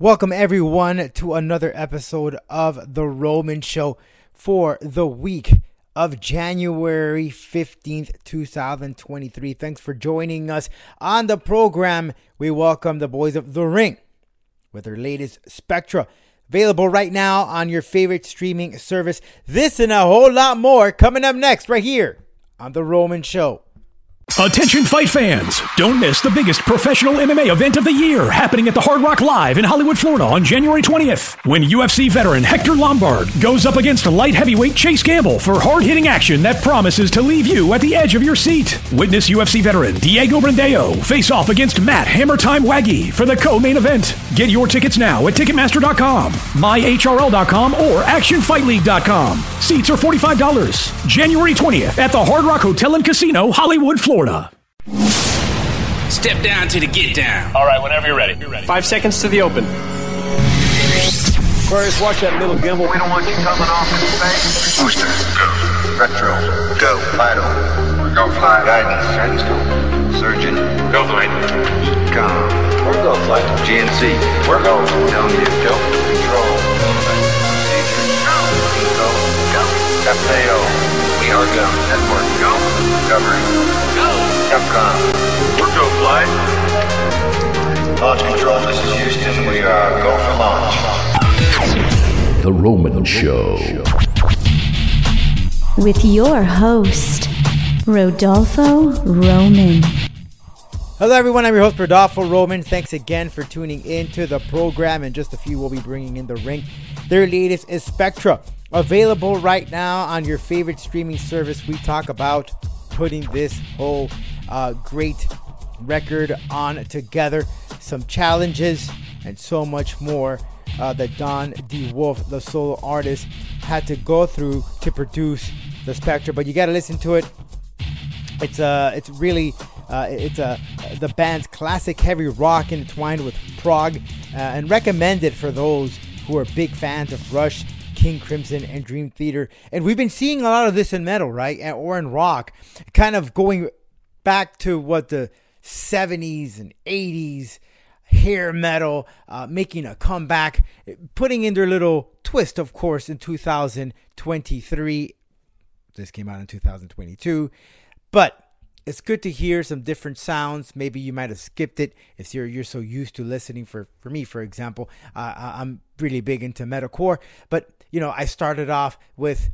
Welcome, everyone, to another episode of The Roman Show for the week of January 15th, 2023. Thanks for joining us on the program. We welcome the boys of The Wring with their latest Spectra. Available right now on your favorite streaming service. This and a whole lot more coming up next, right here on The Roman Show. Attention fight fans! Don't miss the biggest professional MMA event of the year happening at the Hard Rock Live in Hollywood, Florida on January 20th. When UFC veteran Hector Lombard goes up against light heavyweight Chase Gamble for hard hitting action that promises to leave you at the edge of your seat. Witness UFC veteran Diego Brandao face off against Matt Hammer Time Waggy for the co main event. Get your tickets now at Ticketmaster.com, MyHRL.com, or ActionFightLeague.com. Seats are $45. January 20th at the Hard Rock Hotel and Casino, Hollywood, Florida. Florida. Step down to the get down. All right, whenever you're ready. You're ready. Five seconds to the open. Aquarius, watch that little gimbal. We don't want you coming off in space. Booster, go. Retro, go. Vital, go fly. Guidance, guidance, go. Surgeon, go flight. Econ, we're go flight. GNC, we're going to go. Telling you, go. Control, procedure, go. Go, go. FAO, we are. Network, go. Covering, go. Capcom, we're go flight. Launch control, this is Houston. We are go for launch. The Roman Show. With your host, Rodolfo Roman. Hello, everyone. I'm your host, Rodolfo Roman. Thanks again for tuning into the program. In just a few, we'll be bringing in the Wring. Their latest is Spectra, available right now on your favorite streaming service. We talk about putting this whole uh, great record on together, some challenges, and so much more uh, that Don Dewulf, the solo artist, had to go through to produce the Spectra. But you got to listen to it. It's uh, it's really uh, it's a uh, the band's classic heavy rock intertwined with prog, uh, and recommended for those who are big fans of Rush, King Crimson, and Dream Theater. And we've been seeing a lot of this in metal, right, or in rock, kind of going back to what the 70s and 80s hair metal uh, making a comeback, putting in their little twist, of course, in 2023. This came out in 2022, but it's good to hear some different sounds. Maybe you might have skipped it if you're you're so used to listening. For for me, for example, uh, I'm really big into metalcore, but you know I started off with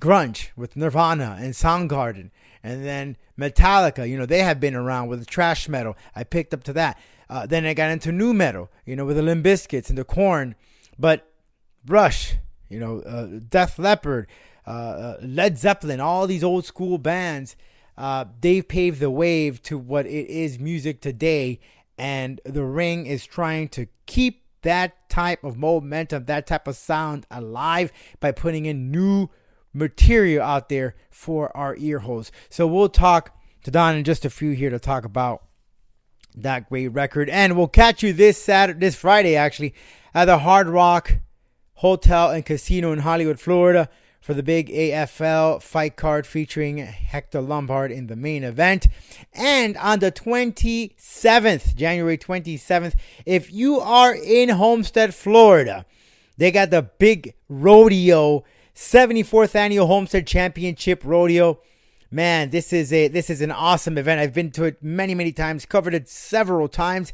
grunge with Nirvana and Soundgarden, and then Metallica. You know they have been around with the thrash metal. I picked up to that. Uh, then I got into nu metal, you know, with the Limp Bizkits and the Korn, but Rush, you know, uh, Def Leppard, uh, uh, Led Zeppelin, all these old school bands, uh, they've paved the way to what it is music today, and the Wring is trying to keep that type of momentum, that type of sound alive by putting in new material out there for our ear holes. So we'll talk to Don in just a few here to talk about that great record. And we'll catch you this Saturday, this Friday actually, at the Hard Rock Hotel and Casino in Hollywood, Florida, for the big AFL fight card featuring Hector Lombard in the main event. And on the 27th, January 27th, if you are in Homestead, Florida, they got the big rodeo, 74th annual Homestead Championship Rodeo man, this is a this is an awesome event. I've been to it many, many times, covered it several times.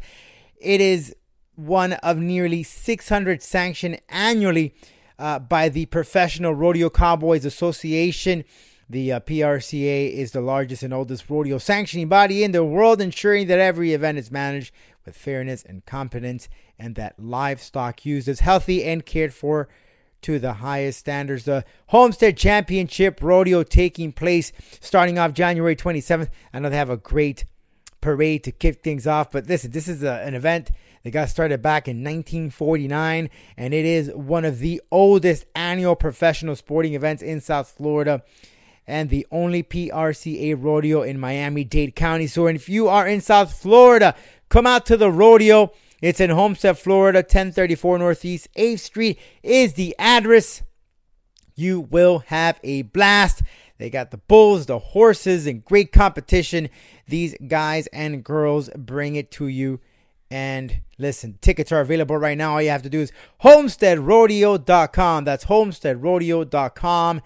It is one of nearly 600 sanctioned annually uh, by the Professional Rodeo Cowboys Association. The uh, PRCA is the largest and oldest rodeo sanctioning body in the world, ensuring that every event is managed with fairness and competence and that livestock used is healthy and cared for to the highest standards. The Homestead Championship Rodeo taking place starting off January 27th. I know they have a great parade to kick things off, but listen, this is a, an event that got started back in 1949, and it is one of the oldest annual professional sporting events in South Florida and the only PRCA rodeo in Miami Dade County. So if you are in South Florida, come out to the rodeo. It's in Homestead, Florida, 1034 Northeast 8th Street is the address. You will have a blast. They got the bulls, the horses, and great competition. These guys and girls bring it to you And listen, tickets are available right now. All you have to do is homesteadrodeo.com. That's homesteadrodeo.com.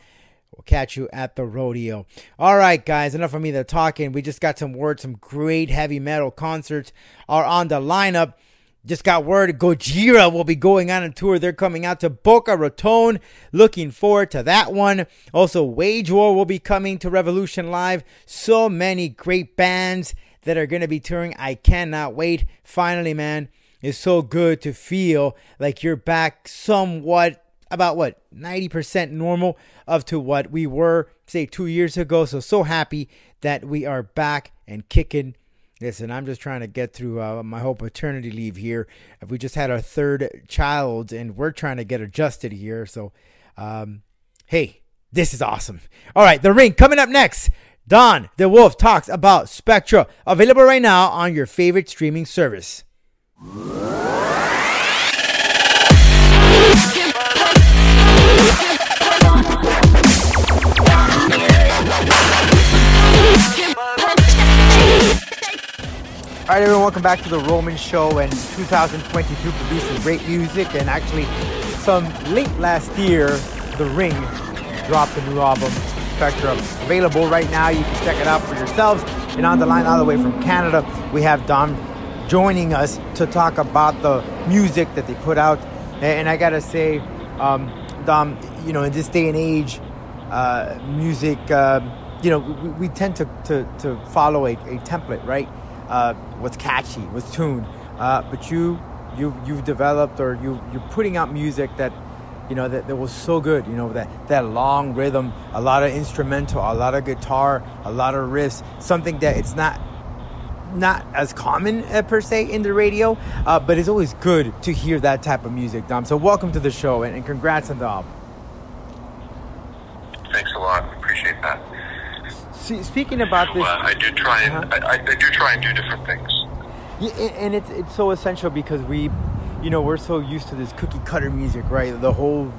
We'll catch you at the rodeo. All right, guys, enough of me talking. We just got some word. Some great heavy metal concerts are on the lineup. Just got word Gojira will be going on a tour. They're coming out to Boca Raton. Looking forward to that one. Also, Wage War will be coming to Revolution Live. So many great bands that are going to be touring. I cannot wait. Finally, man, it's so good to feel like you're back somewhat about what 90% normal of to what we were say 2 years ago. So so happy that we are back and kicking Listen, I'm just trying to get through uh, my whole paternity leave here. We just had our third child, and we're trying to get adjusted here. So, um, hey, this is awesome. All right, the Wring coming up next. Don Dewulf talks about Spectra, available right now on your favorite streaming service. Everyone, welcome back to the Roman Show. And 2022 producing great music, and actually, some late last year, The Wring dropped a new album, Spectra, available right now. You can check it out for yourselves. And on the line, all the way from Canada, we have Dom joining us to talk about the music that they put out. And I gotta say, um, Dom, you know, in this day and age, uh, music, uh, you know, we, we tend to, to, to follow a, a template, right? Uh, what's catchy, what's tuned. Uh, but you, you, you've developed or you, you're putting out music that, you know, that, that was so good. You know, that, that long rhythm, a lot of instrumental, a lot of guitar, a lot of riffs. Something that it's not not as common uh, per se in the radio, uh, but it's always good to hear that type of music, Dom. So welcome to the show and, and congrats on the album. Thanks a lot. Appreciate that. See, speaking about this, uh, I do try and Uh-huh. I, I, do try and do different things. Yeah, and- it's it's so essential because we, you know, we're so used to this cookie cutter music, right? The whole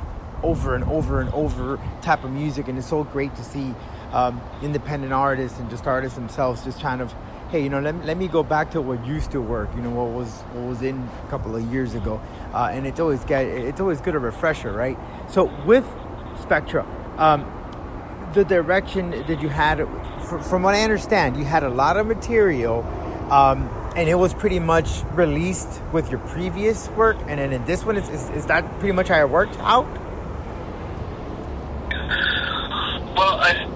over and over and over type of music, and it's so great to see um, independent artists and just artists themselves just kind of, hey, you know, let, me- let me go back to what used to work, you know, what was what was in a couple of years ago, uh, and it's always get it's always good a refresher, right? So with Spectra. Um, the direction that you had, from what I understand, you had a lot of material, um, and it was pretty much released with your previous work, and then in this one, is, is, is that pretty much how it worked out? Well, I,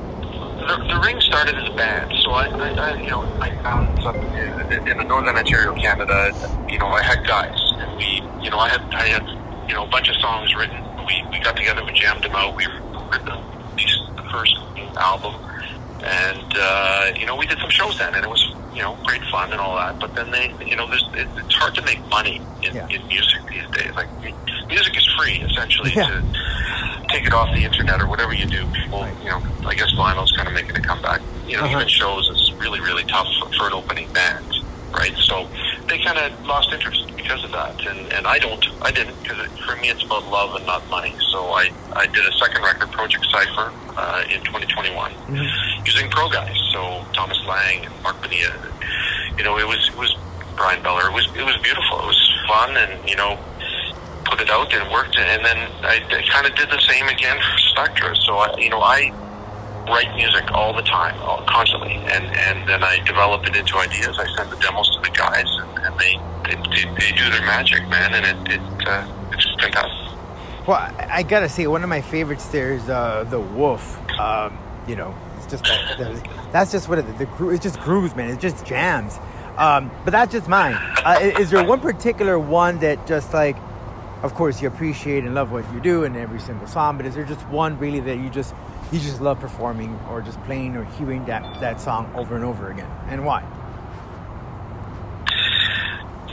the, Wring started as a band, so I, I, I you know, I found some in, in the northern Ontario, Canada. You know, I had guys, and we, you know, I had, I had, you know, a bunch of songs written. We, we got together, we jammed them out, we recorded them, first album, and uh, you know, we did some shows then, and it was, you know, great fun and all that. But then they, you know, there's, it, it's hard to make money in, Yeah. in music these days. Like, music is free essentially Yeah. to take it off the internet or whatever you do. People, you know, I guess vinyl's kind of making a comeback. You know, Uh-huh. even shows is really, really tough for, for an opening band, right? So they kind of lost interest because of that, and and I don't, I didn't, because for me it's about love and not money. So I I did a second record, Project Cipher, uh, in 2021, using pro guys, so Thomas Lang and Mark Bonilla. You know, it was it was Bryan Beller. It was it was beautiful. It was fun, and you know put it out and worked. And then I, I kind of did the same again for Spectra. So I, you know, I write music all the time, constantly, and and then I develop it into ideas. I send the demos to the guys, and, and they, they they they do their magic, man, and it it uh, it's fantastic. Well, I, gotta say, one of my favorites there is uh, the Wolf. Um, you know, it's just that- that's just what it, the gro- it's just grooves, man. It's just jams. Um, but that's just mine. Uh, is there one particular one that just like, of course, you appreciate and love what you do in every single song, but is there just one really that you just you just love performing or just playing or hearing that that song over and over again, and why?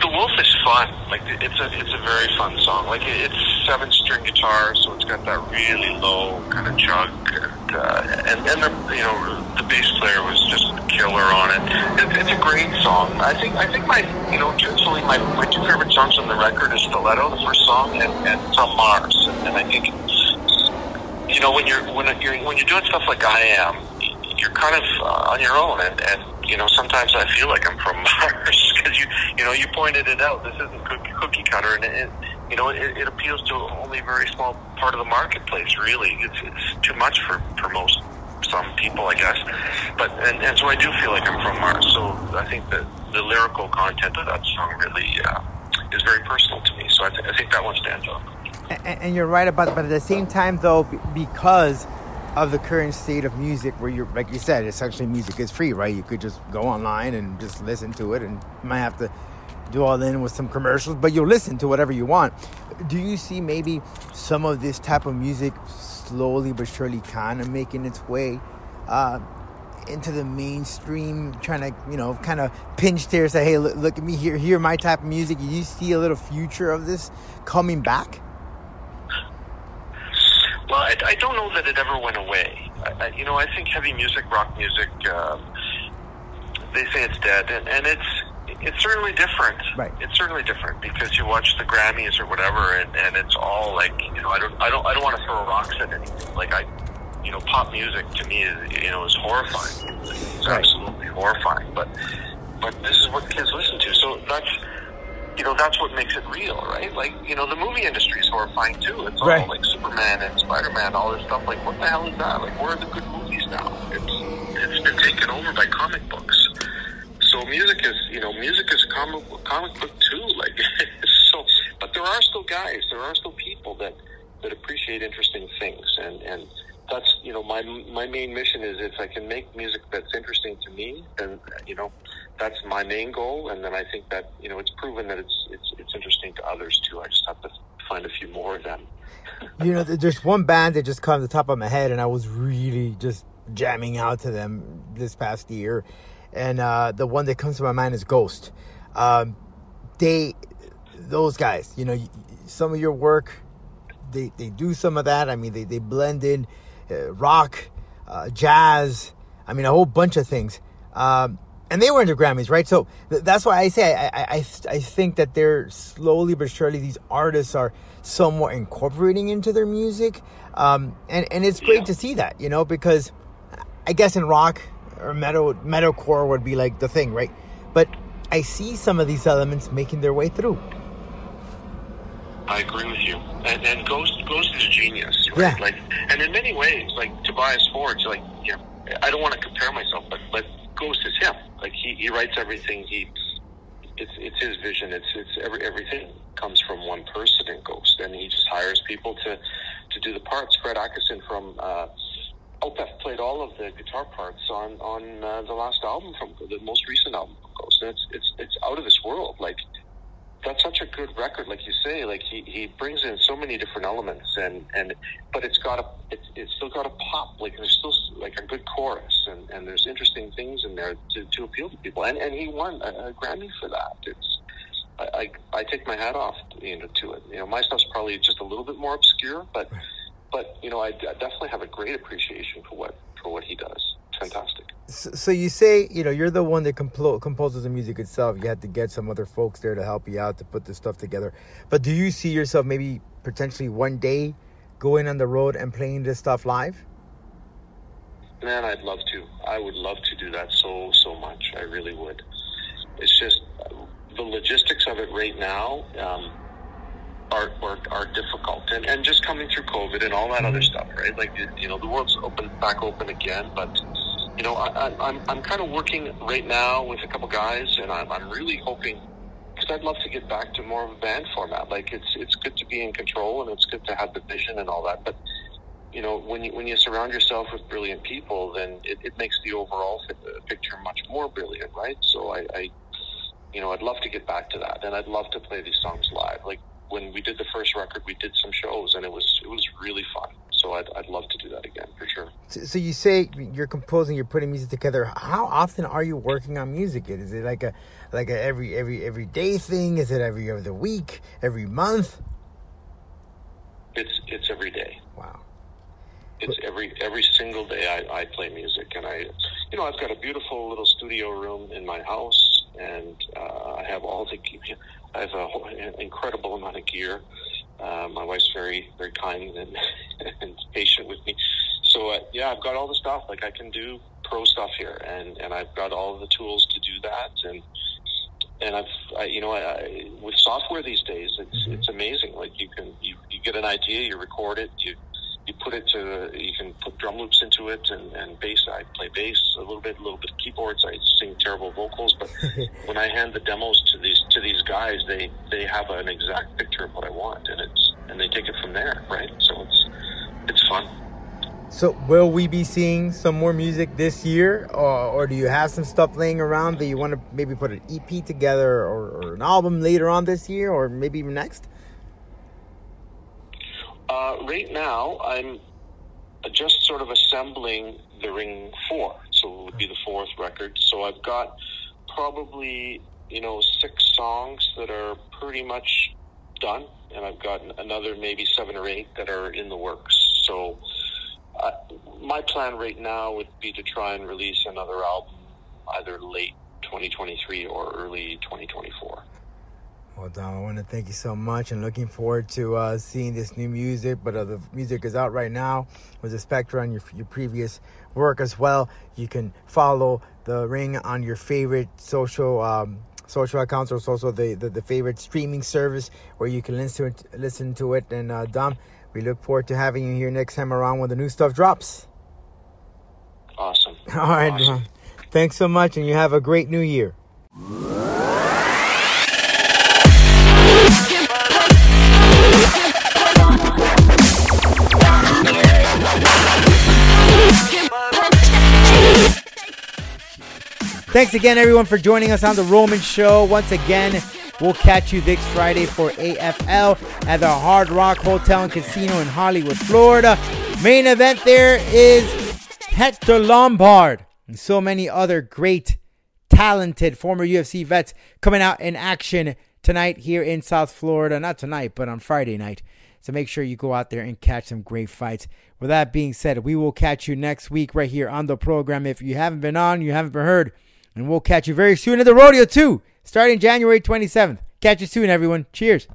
The Wolf is fun. Like it's a it's a very fun song. Like it's seven string guitar, so it's got that really low kind of chug, uh, and and the you know the bass player was just a killer on it. it. It's a great song. I think I think my you know truthfully my my two favorite songs on the record is Stiletto, the first song, and and From Mars. And, I think you know when you're when you're when you're doing stuff like I am, you're kind of uh, on your own, and and you know sometimes I feel like I'm from Mars because you you know you pointed it out. This isn't cookie cutter, and it, you know it, it appeals to only a very small part of the marketplace. Really, it's it's too much for for most some people, I guess. But and, and so I do feel like I'm from Mars. So I think that the lyrical content of that song really uh, is very personal to me. So I, th- I think that one stands out. And, and you're right about but at the same time, though, because of the current state of music, where you're, like you said, essentially music is free, right? You could just go online and just listen to it, and might have to do all in with some commercials, but you'll listen to whatever you want. Do you see maybe some of this type of music slowly but surely kind of making its way uh, into the mainstream, trying to, you know, kind of pinch there, say, hey, look, look at me here, hear my type of music. You see a little future of this coming back? Well, I, I don't know that it ever went away. I, you know, I think heavy music, rock music, um, they say it's dead, and, and it's it's certainly different. Right. It's certainly different because you watch the Grammys or whatever, and, and it's all like you know, I don't, I don't, I don't want to throw rocks at anything. Like I, you know, pop music to me is you know is horrifying. It's Right. absolutely horrifying. But but this is what kids listen to, so that's you know that's what makes it real, right? Like you know, the movie industry is horrifying too. It's all Right. like Superman and Spider Man, all this stuff. Like what the hell is that? Like where are the good movies now? It's it's been taken over by comic books. So music is, you know, music is comic comic book too. Like so, but there are still guys, there are still people that that appreciate interesting things, and and that's you know my my main mission is if I can make music that's interesting to me, then you know that's my main goal, and then I think that you know it's proven that it's it's it's interesting to others too. I just have to find a few more of them. you know, there's one band that just to the top of my head, and I was really just jamming out to them this past year. And uh, the one that comes to my mind is Ghost. Um, they, those guys, you know, some of your work, they, they do some of that. I mean, they, they blend in uh, rock, uh, jazz, I mean, a whole bunch of things. Um, and they were into Grammys, right? So th- that's why I say I, I, I, I think that they're slowly but surely these artists are somewhat incorporating into their music, um, and and it's great Yeah. to see that, you know, because I guess in rock or metal metalcore would be like the thing, right? But I see some of these elements making their way through. I agree with you. And, and Ghost Ghost is a genius, right? Yeah. Like, and in many ways, like Tobias Forge, like, you know, I don't want to compare myself, but but Ghost is him. Like he, he writes everything. He it's it's his vision. It's it's every everything comes from one person in Ghost, and he just hires people to to do the parts. Fredrik Åkesson from uh, Opeth played all of the guitar parts on on uh, the last album from the most recent album from Ghost, and it's it's it's out of this world. Like that's such a good record, like you say. Like he, he brings in so many different elements, and and but it's got a it's it's still got a pop. Like there's still like a good chorus, and and there's interesting things in there to, to appeal to people. And and he won a, a Grammy for that. It's I, I I take my hat off, you know, to it. You know, my stuff's probably just a little bit more obscure, but but you know, I, definitely have a great appreciation for what for what he does. It's fantastic. So, so you say you know you're the one that composes the music itself. You had to get some other folks there to help you out to put this stuff together. But do you see yourself maybe potentially one day going on the road and playing this stuff live? Man, I'd love to. I would love to do that so so much. I really would. It's just uh, the logistics of it right now um, are, are difficult, and and just coming through COVID and all that other mm-hmm. stuff, right? Like you- know, the world's open back open again, but you know, I, I, I'm I'm kind of working right now with a couple guys, and I'm I'm really hoping because I'd love to get back to more of a band format. Like it's it's good to be in control, and it's good to have the vision and all that, but you know, when you when you surround yourself with brilliant people, then it, it makes the overall picture much more brilliant, right? So I, I, you know, I'd love to get back to that, and I'd love to play these songs live. Like when we did the first record, we did some shows, and it was it was really fun. So I'd I'd love to do that again for sure. So, so you say you're composing, you're putting music together. How often are you working on music? Is it like a like a every every every day thing? Is it every other week? Every month? It's it's every day. Wow. It's every every single day I, I play music, and I, you know, I've got a beautiful little studio room in my house, and uh, I have all the, I have a whole, an incredible amount of gear. Uh, my wife's very very kind and, and patient with me, so uh, yeah, I've got all the stuff. Like I can do pro stuff here, and and I've got all the tools to do that, and and I've, I, you know, I, I, with software these days, it's it's amazing. Like you can you, you get an idea, you record it, you you put it to you can put drum loops into it and, and bass. I play bass a little bit, a little bit of keyboards. I sing terrible vocals, but when I hand the demos to these to these guys, they they have an exact picture of what I want, and it's and they take it from there, right? So it's it's fun. So, will we be seeing some more music this year, or, or do you have some stuff laying around that you want to maybe put an EP together or, or an album later on this year, or maybe even next? Uh, right now, I'm just sort of assembling the Wring Four, so it would be the fourth record. So I've got probably you know six songs that are pretty much done, and I've got another maybe seven or eight that are in the works. So uh, my plan right now would be to try and release another album either late 2023 or early 2024. Well, Dom, I want to thank you so much and looking forward to uh, seeing this new music. But uh, the music is out right now with the Spectra on your, your previous work as well. You can follow the Wring on your favorite social um, social accounts or also the, the, the, favorite streaming service where you can listen to it. Listen to it. And uh, Dom, we look forward to having you here next time around when the new stuff drops. Awesome. All right, awesome. Dom. Thanks so much, and you have a great new year. Thanks again, everyone, for joining us on the Roman Show. Once again, we'll catch you this Friday for AFL at the Hard Rock Hotel and Casino in Hollywood, Florida. Main event there is Hector Lombard and so many other great, talented former UFC vets coming out in action tonight here in South Florida. Not tonight, but on Friday night. So make sure you go out there and catch some great fights. With that being said, we will catch you next week right here on the program. If you haven't been on, you haven't been heard and we'll catch you very soon at the rodeo, too, starting January 27th. Catch you soon, everyone. Cheers.